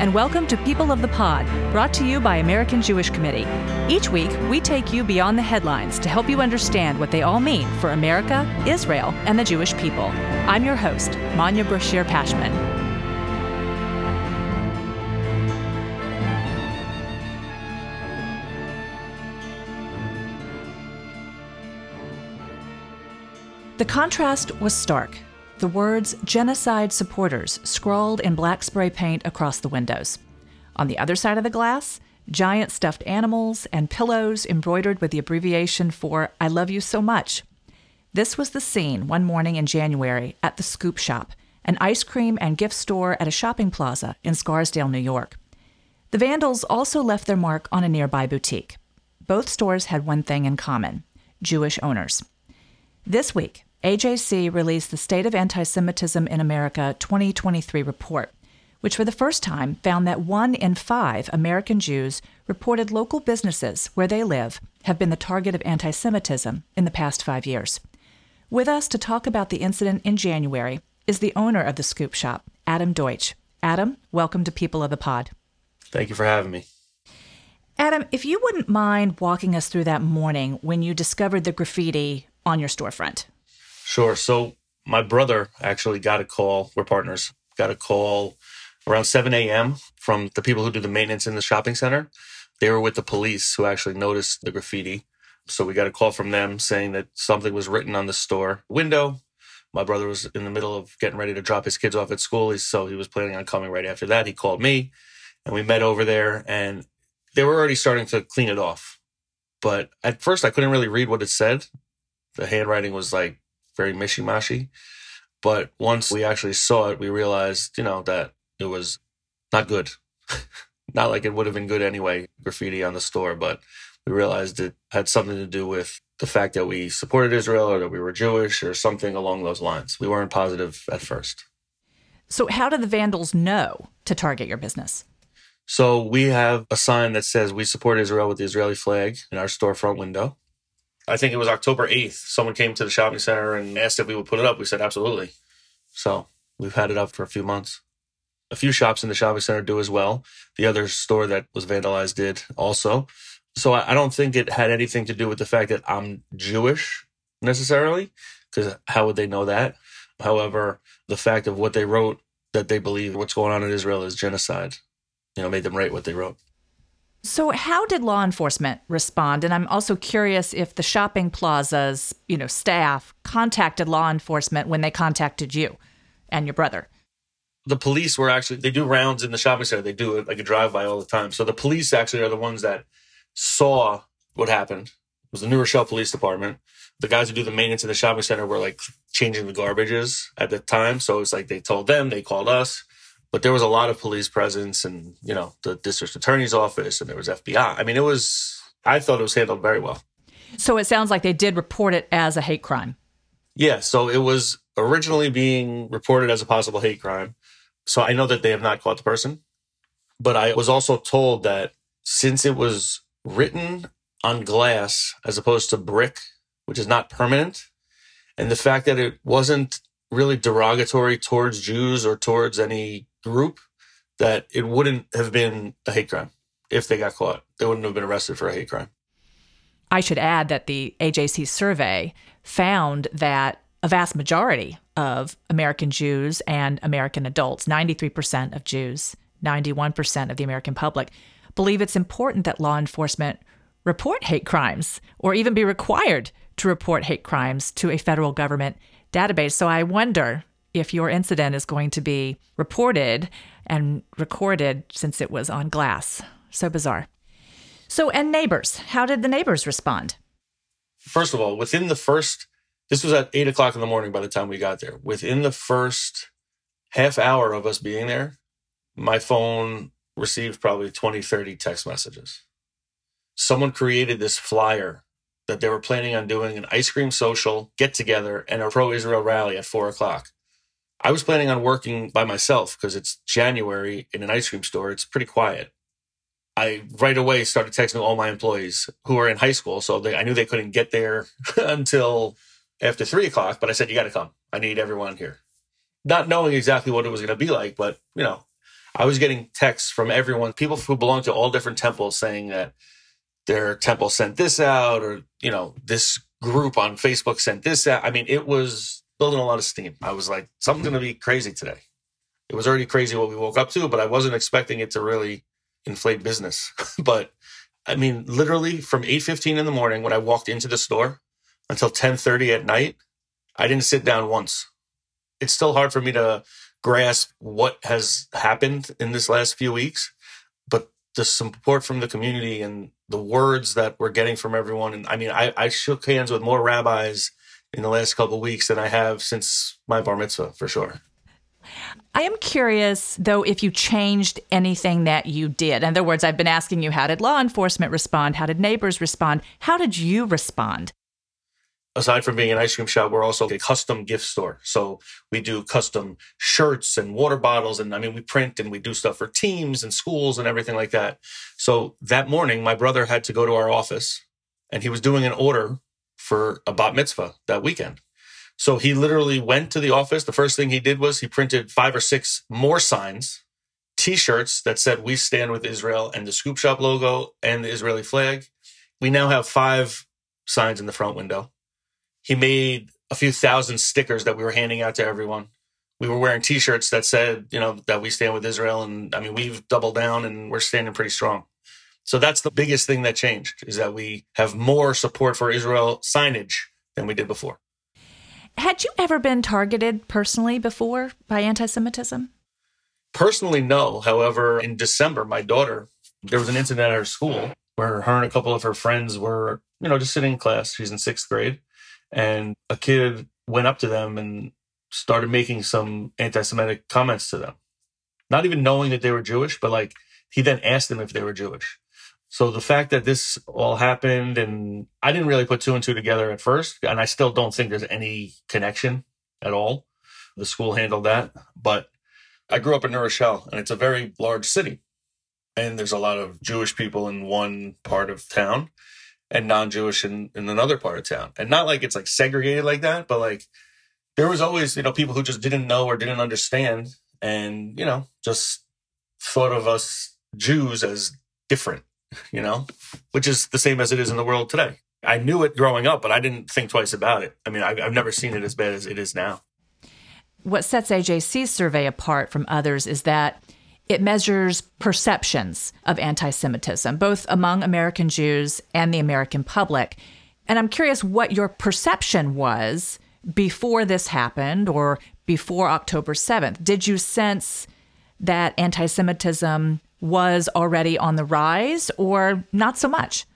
And welcome to People of the Pod, brought to you by American Jewish Committee. Each week, we take you beyond the headlines to help you understand what they all mean for America, Israel, and the Jewish people. I'm your host, Manya Brachear Pashman. The contrast was stark the words genocide supporters scrawled in black spray paint across the windows. On the other side of the glass, giant stuffed animals and pillows embroidered with the abbreviation for I love you so much. This was the scene one morning in January at the Scoop Shop, an ice cream and gift store at a shopping plaza in Scarsdale, New York. The vandals also left their mark on a nearby boutique. Both stores had one thing in common Jewish owners. This week, AJC released the State of Anti Semitism in America 2023 report, which for the first time found that one in five American Jews reported local businesses where they live have been the target of anti Semitism in the past five years. With us to talk about the incident in January is the owner of the Scoop Shop, Adam Deutsch. Adam, welcome to People of the Pod. Thank you for having me. Adam, if you wouldn't mind walking us through that morning when you discovered the graffiti on your storefront. Sure. So my brother actually got a call. We're partners. Got a call around 7 a.m. from the people who do the maintenance in the shopping center. They were with the police who actually noticed the graffiti. So we got a call from them saying that something was written on the store window. My brother was in the middle of getting ready to drop his kids off at school. So he was planning on coming right after that. He called me and we met over there and they were already starting to clean it off. But at first I couldn't really read what it said. The handwriting was like very mishy mashy. But once we actually saw it, we realized, you know, that it was not good. not like it would have been good anyway, graffiti on the store, but we realized it had something to do with the fact that we supported Israel or that we were Jewish or something along those lines. We weren't positive at first. So, how do the vandals know to target your business? So, we have a sign that says we support Israel with the Israeli flag in our storefront window. I think it was October 8th. Someone came to the shopping center and asked if we would put it up. We said, absolutely. So we've had it up for a few months. A few shops in the shopping center do as well. The other store that was vandalized did also. So I don't think it had anything to do with the fact that I'm Jewish necessarily, because how would they know that? However, the fact of what they wrote that they believe what's going on in Israel is genocide, you know, made them write what they wrote. So how did law enforcement respond? And I'm also curious if the shopping plaza's, you know, staff contacted law enforcement when they contacted you and your brother. The police were actually they do rounds in the shopping center. They do like a drive by all the time. So the police actually are the ones that saw what happened. It was the New Rochelle Police Department. The guys who do the maintenance in the shopping center were like changing the garbages at the time. So it's like they told them, they called us but there was a lot of police presence and you know the district attorney's office and there was fbi i mean it was i thought it was handled very well. So it sounds like they did report it as a hate crime. Yeah so it was originally being reported as a possible hate crime. So i know that they have not caught the person but i was also told that since it was written on glass as opposed to brick which is not permanent and the fact that it wasn't really derogatory towards Jews or towards any group that it wouldn't have been a hate crime if they got caught. They wouldn't have been arrested for a hate crime. I should add that the AJC survey found that a vast majority of American Jews and American adults, 93% of Jews, 91% of the American public, believe it's important that law enforcement report hate crimes or even be required to report hate crimes to a federal government database. So I wonder if your incident is going to be reported and recorded since it was on glass. So bizarre. So, and neighbors, how did the neighbors respond? First of all, within the first, this was at eight o'clock in the morning by the time we got there. Within the first half hour of us being there, my phone received probably 20, 30 text messages. Someone created this flyer that they were planning on doing an ice cream social get together and a pro Israel rally at four o'clock. I was planning on working by myself because it's January in an ice cream store. It's pretty quiet. I right away started texting all my employees who are in high school. So they, I knew they couldn't get there until after three o'clock, but I said, you got to come. I need everyone here. Not knowing exactly what it was going to be like, but you know, I was getting texts from everyone, people who belong to all different temples saying that their temple sent this out or, you know, this group on Facebook sent this out. I mean, it was building a lot of steam. I was like, something's going to be crazy today. It was already crazy what we woke up to, but I wasn't expecting it to really inflate business. but I mean, literally from 8:15 in the morning when I walked into the store until 10:30 at night, I didn't sit down once. It's still hard for me to grasp what has happened in this last few weeks, but the support from the community and the words that we're getting from everyone. And I mean, I, I shook hands with more rabbis in the last couple of weeks than I have since my bar mitzvah, for sure. I am curious, though, if you changed anything that you did. In other words, I've been asking you, how did law enforcement respond? How did neighbors respond? How did you respond? aside from being an ice cream shop, we're also a custom gift store. So we do custom shirts and water bottles. And I mean, we print and we do stuff for teams and schools and everything like that. So that morning, my brother had to go to our office and he was doing an order for a bat mitzvah that weekend. So he literally went to the office. The first thing he did was he printed five or six more signs, t-shirts that said we stand with Israel and the scoop shop logo and the Israeli flag. We now have five signs in the front window he made a few thousand stickers that we were handing out to everyone. We were wearing T-shirts that said, you know, that we stand with Israel, and I mean, we've doubled down and we're standing pretty strong. So that's the biggest thing that changed is that we have more support for Israel signage than we did before. Had you ever been targeted personally before by anti-Semitism? Personally, no. However, in December, my daughter, there was an incident at her school where her and a couple of her friends were, you know, just sitting in class. She's in sixth grade and a kid went up to them and started making some anti-Semitic comments to them, not even knowing that they were Jewish, but like he then asked them if they were Jewish. So the fact that this all happened and I didn't really put two and two together at first, and I still don't think there's any connection at all. The school handled that, but I grew up in New Rochelle and it's a very large city. And there's a lot of Jewish people in one part of town and non-Jewish in, in another part of town. And not like it's like segregated like that, but like there was always, you know, people who just didn't know or didn't understand and, you know, just thought of us Jews as different, you know, which is the same as it is in the world today. I knew it growing up, but I didn't think twice about it. I mean, I've, I've never seen it as bad as it is now. What sets AJC's survey apart from others is that it measures perceptions of anti Semitism, both among American Jews and the American public. And I'm curious what your perception was before this happened or before October 7th. Did you sense that anti Semitism was already on the rise or not so much?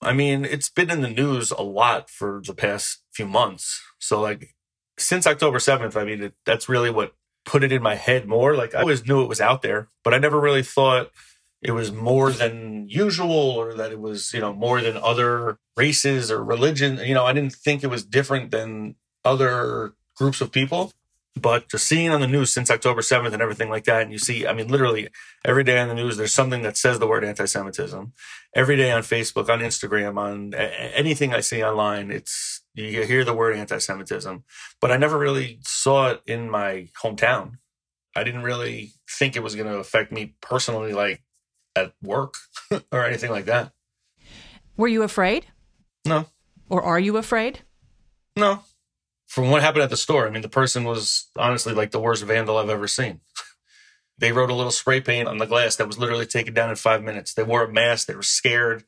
I mean, it's been in the news a lot for the past few months. So, like, since October 7th, I mean, it, that's really what put it in my head more. Like I always knew it was out there, but I never really thought it was more than usual or that it was, you know, more than other races or religion. You know, I didn't think it was different than other groups of people. But just seeing on the news since October 7th and everything like that, and you see, I mean, literally every day on the news, there's something that says the word anti Semitism. Every day on Facebook, on Instagram, on anything I see online, it's you hear the word anti Semitism, but I never really saw it in my hometown. I didn't really think it was going to affect me personally, like at work or anything like that. Were you afraid? No. Or are you afraid? No. From what happened at the store, I mean, the person was honestly like the worst vandal I've ever seen. they wrote a little spray paint on the glass that was literally taken down in five minutes. They wore a mask. They were scared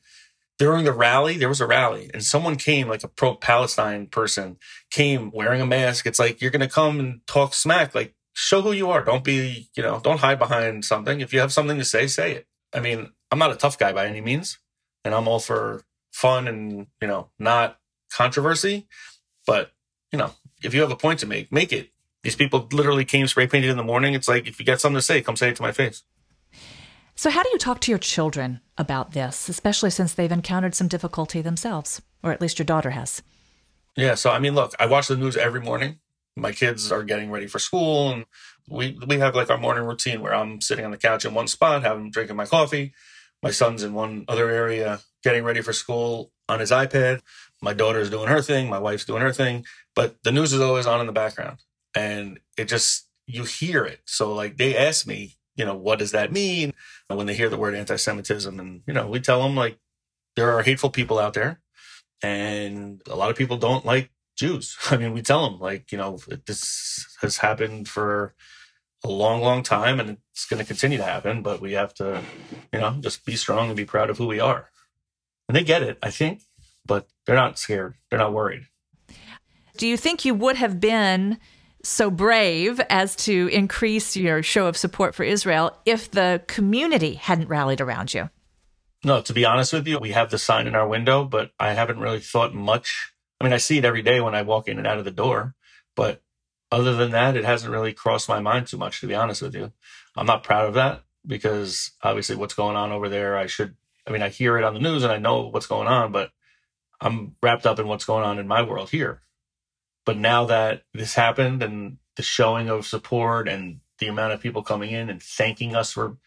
during the rally, there was a rally and someone came, like a pro Palestine person came wearing a mask. It's like, you're going to come and talk smack. Like, show who you are. Don't be, you know, don't hide behind something. If you have something to say, say it. I mean, I'm not a tough guy by any means, and I'm all for fun and, you know, not controversy. But, you know, if you have a point to make, make it. These people literally came spray painted in the morning. It's like, if you got something to say, come say it to my face. So, how do you talk to your children about this, especially since they've encountered some difficulty themselves, or at least your daughter has? Yeah. So, I mean, look, I watch the news every morning. My kids are getting ready for school, and we we have like our morning routine where I'm sitting on the couch in one spot, having drinking my coffee. My son's in one other area, getting ready for school on his iPad. My daughter's doing her thing. My wife's doing her thing. But the news is always on in the background, and it just you hear it. So, like, they ask me you know, what does that mean? And when they hear the word anti Semitism, and, you know, we tell them like there are hateful people out there and a lot of people don't like Jews. I mean, we tell them like, you know, this has happened for a long, long time and it's going to continue to happen, but we have to, you know, just be strong and be proud of who we are. And they get it, I think, but they're not scared. They're not worried. Do you think you would have been so brave as to increase your show of support for Israel if the community hadn't rallied around you? No, to be honest with you, we have the sign in our window, but I haven't really thought much. I mean, I see it every day when I walk in and out of the door, but other than that, it hasn't really crossed my mind too much, to be honest with you. I'm not proud of that because obviously what's going on over there, I should, I mean, I hear it on the news and I know what's going on, but I'm wrapped up in what's going on in my world here. But now that this happened and the showing of support and the amount of people coming in and thanking us for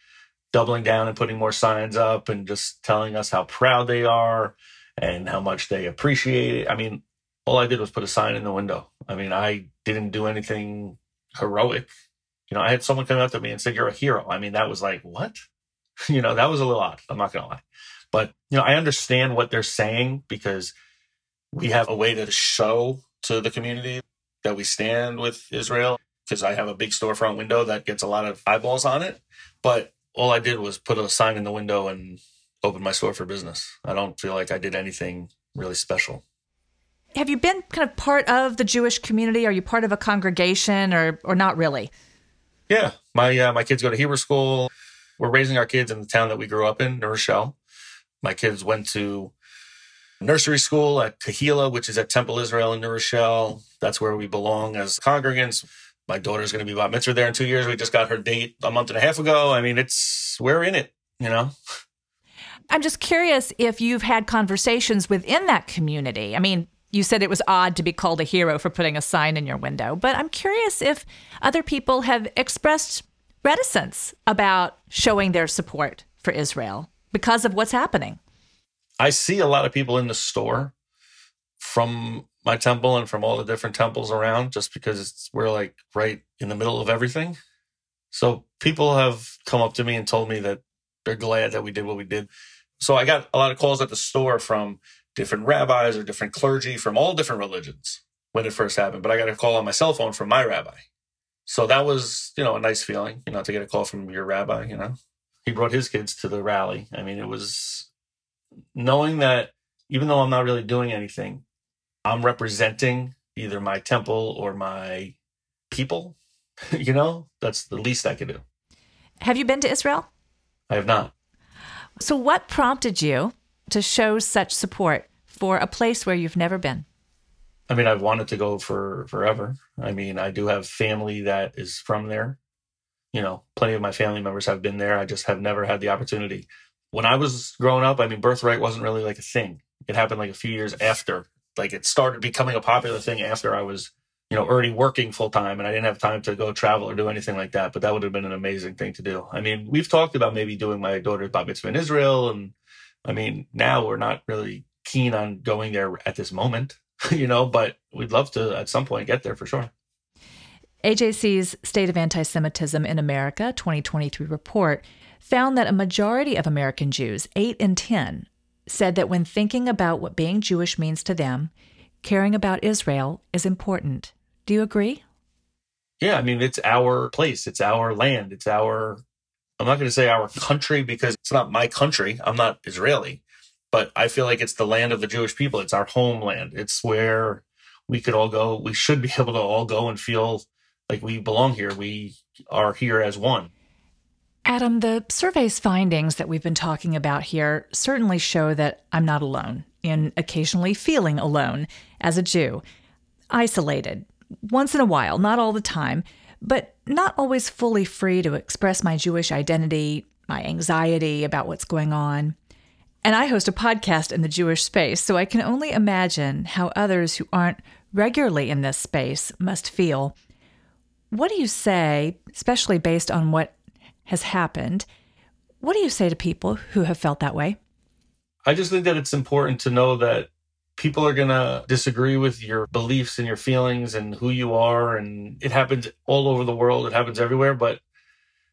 doubling down and putting more signs up and just telling us how proud they are and how much they appreciate it. I mean, all I did was put a sign in the window. I mean, I didn't do anything heroic. You know, I had someone come up to me and said, You're a hero. I mean, that was like, what? you know, that was a little odd. I'm not going to lie. But, you know, I understand what they're saying because we have a way to show to the community that we stand with Israel because I have a big storefront window that gets a lot of eyeballs on it. But all I did was put a sign in the window and open my store for business. I don't feel like I did anything really special. Have you been kind of part of the Jewish community? Are you part of a congregation or or not really? Yeah, my uh, my kids go to Hebrew school. We're raising our kids in the town that we grew up in, New Rochelle. My kids went to nursery school at Kahila, which is at Temple Israel in New Rochelle. That's where we belong as congregants. My daughter's going to be bat mitzvah there in two years. We just got her date a month and a half ago. I mean, it's we're in it, you know. I'm just curious if you've had conversations within that community. I mean, you said it was odd to be called a hero for putting a sign in your window, but I'm curious if other people have expressed reticence about showing their support for Israel because of what's happening. I see a lot of people in the store from my temple and from all the different temples around just because it's we're like right in the middle of everything. So people have come up to me and told me that they're glad that we did what we did. So I got a lot of calls at the store from different rabbis or different clergy from all different religions when it first happened. But I got a call on my cell phone from my rabbi. So that was, you know, a nice feeling, you know, to get a call from your rabbi, you know. He brought his kids to the rally. I mean, it was knowing that even though I'm not really doing anything, I'm representing either my temple or my people. you know, that's the least I could do. Have you been to Israel? I have not. So, what prompted you to show such support for a place where you've never been? I mean, I've wanted to go for forever. I mean, I do have family that is from there. You know, plenty of my family members have been there. I just have never had the opportunity. When I was growing up, I mean, birthright wasn't really like a thing. It happened like a few years after like it started becoming a popular thing after I was, you know, already working full time and I didn't have time to go travel or do anything like that. But that would have been an amazing thing to do. I mean, we've talked about maybe doing my daughter's bat mitzvah in Israel. And I mean, now we're not really keen on going there at this moment, you know, but we'd love to at some point get there for sure. AJC's State of Anti Semitism in America 2023 report found that a majority of American Jews, 8 in 10, said that when thinking about what being Jewish means to them, caring about Israel is important. Do you agree? Yeah, I mean, it's our place, it's our land, it's our, I'm not going to say our country because it's not my country. I'm not Israeli, but I feel like it's the land of the Jewish people. It's our homeland. It's where we could all go. We should be able to all go and feel like we belong here. We are here as one. Adam, the survey's findings that we've been talking about here certainly show that I'm not alone in occasionally feeling alone as a Jew. Isolated, once in a while, not all the time, but not always fully free to express my Jewish identity, my anxiety about what's going on. And I host a podcast in the Jewish space, so I can only imagine how others who aren't regularly in this space must feel. What do you say, especially based on what has happened. What do you say to people who have felt that way? I just think that it's important to know that people are going to disagree with your beliefs and your feelings and who you are. And it happens all over the world, it happens everywhere. But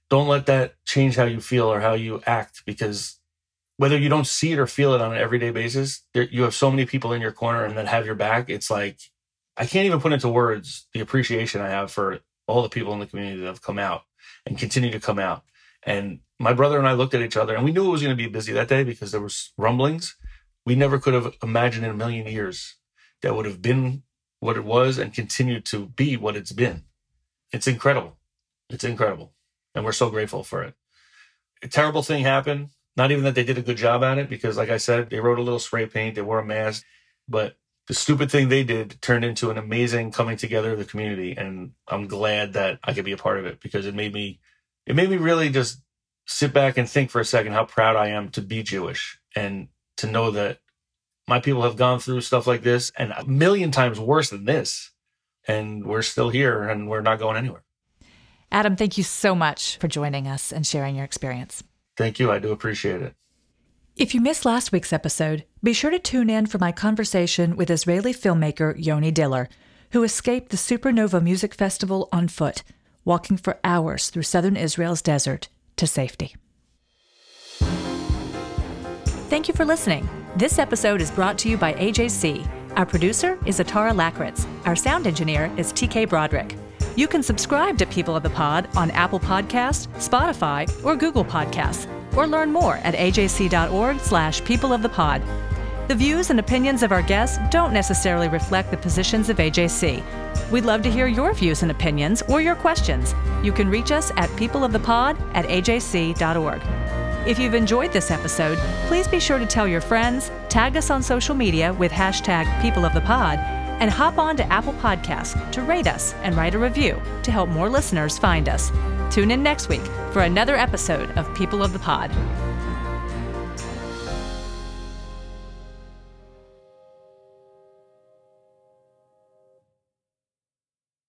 don't let that change how you feel or how you act because whether you don't see it or feel it on an everyday basis, there, you have so many people in your corner and that have your back. It's like, I can't even put into words the appreciation I have for all the people in the community that have come out and continue to come out. And my brother and I looked at each other and we knew it was going to be busy that day because there was rumblings. We never could have imagined in a million years that would have been what it was and continued to be what it's been. It's incredible. It's incredible. And we're so grateful for it. A terrible thing happened. Not even that they did a good job at it, because like I said, they wrote a little spray paint, they wore a mask, but the stupid thing they did turned into an amazing coming together of the community. And I'm glad that I could be a part of it because it made me, it made me really just sit back and think for a second how proud I am to be Jewish and to know that my people have gone through stuff like this and a million times worse than this. And we're still here and we're not going anywhere. Adam, thank you so much for joining us and sharing your experience. Thank you. I do appreciate it. If you missed last week's episode, be sure to tune in for my conversation with Israeli filmmaker Yoni Diller, who escaped the Supernova Music Festival on foot, walking for hours through southern Israel's desert to safety. Thank you for listening. This episode is brought to you by AJC. Our producer is Atara Lakritz. Our sound engineer is TK Broderick. You can subscribe to People of the Pod on Apple Podcast, Spotify, or Google Podcasts, or learn more at ajc.org slash people of the pod. The views and opinions of our guests don't necessarily reflect the positions of AJC. We'd love to hear your views and opinions or your questions. You can reach us at peopleofthepod at ajc.org. If you've enjoyed this episode, please be sure to tell your friends, tag us on social media with hashtag peopleofthepod, and hop on to Apple Podcasts to rate us and write a review to help more listeners find us. Tune in next week for another episode of People of the Pod.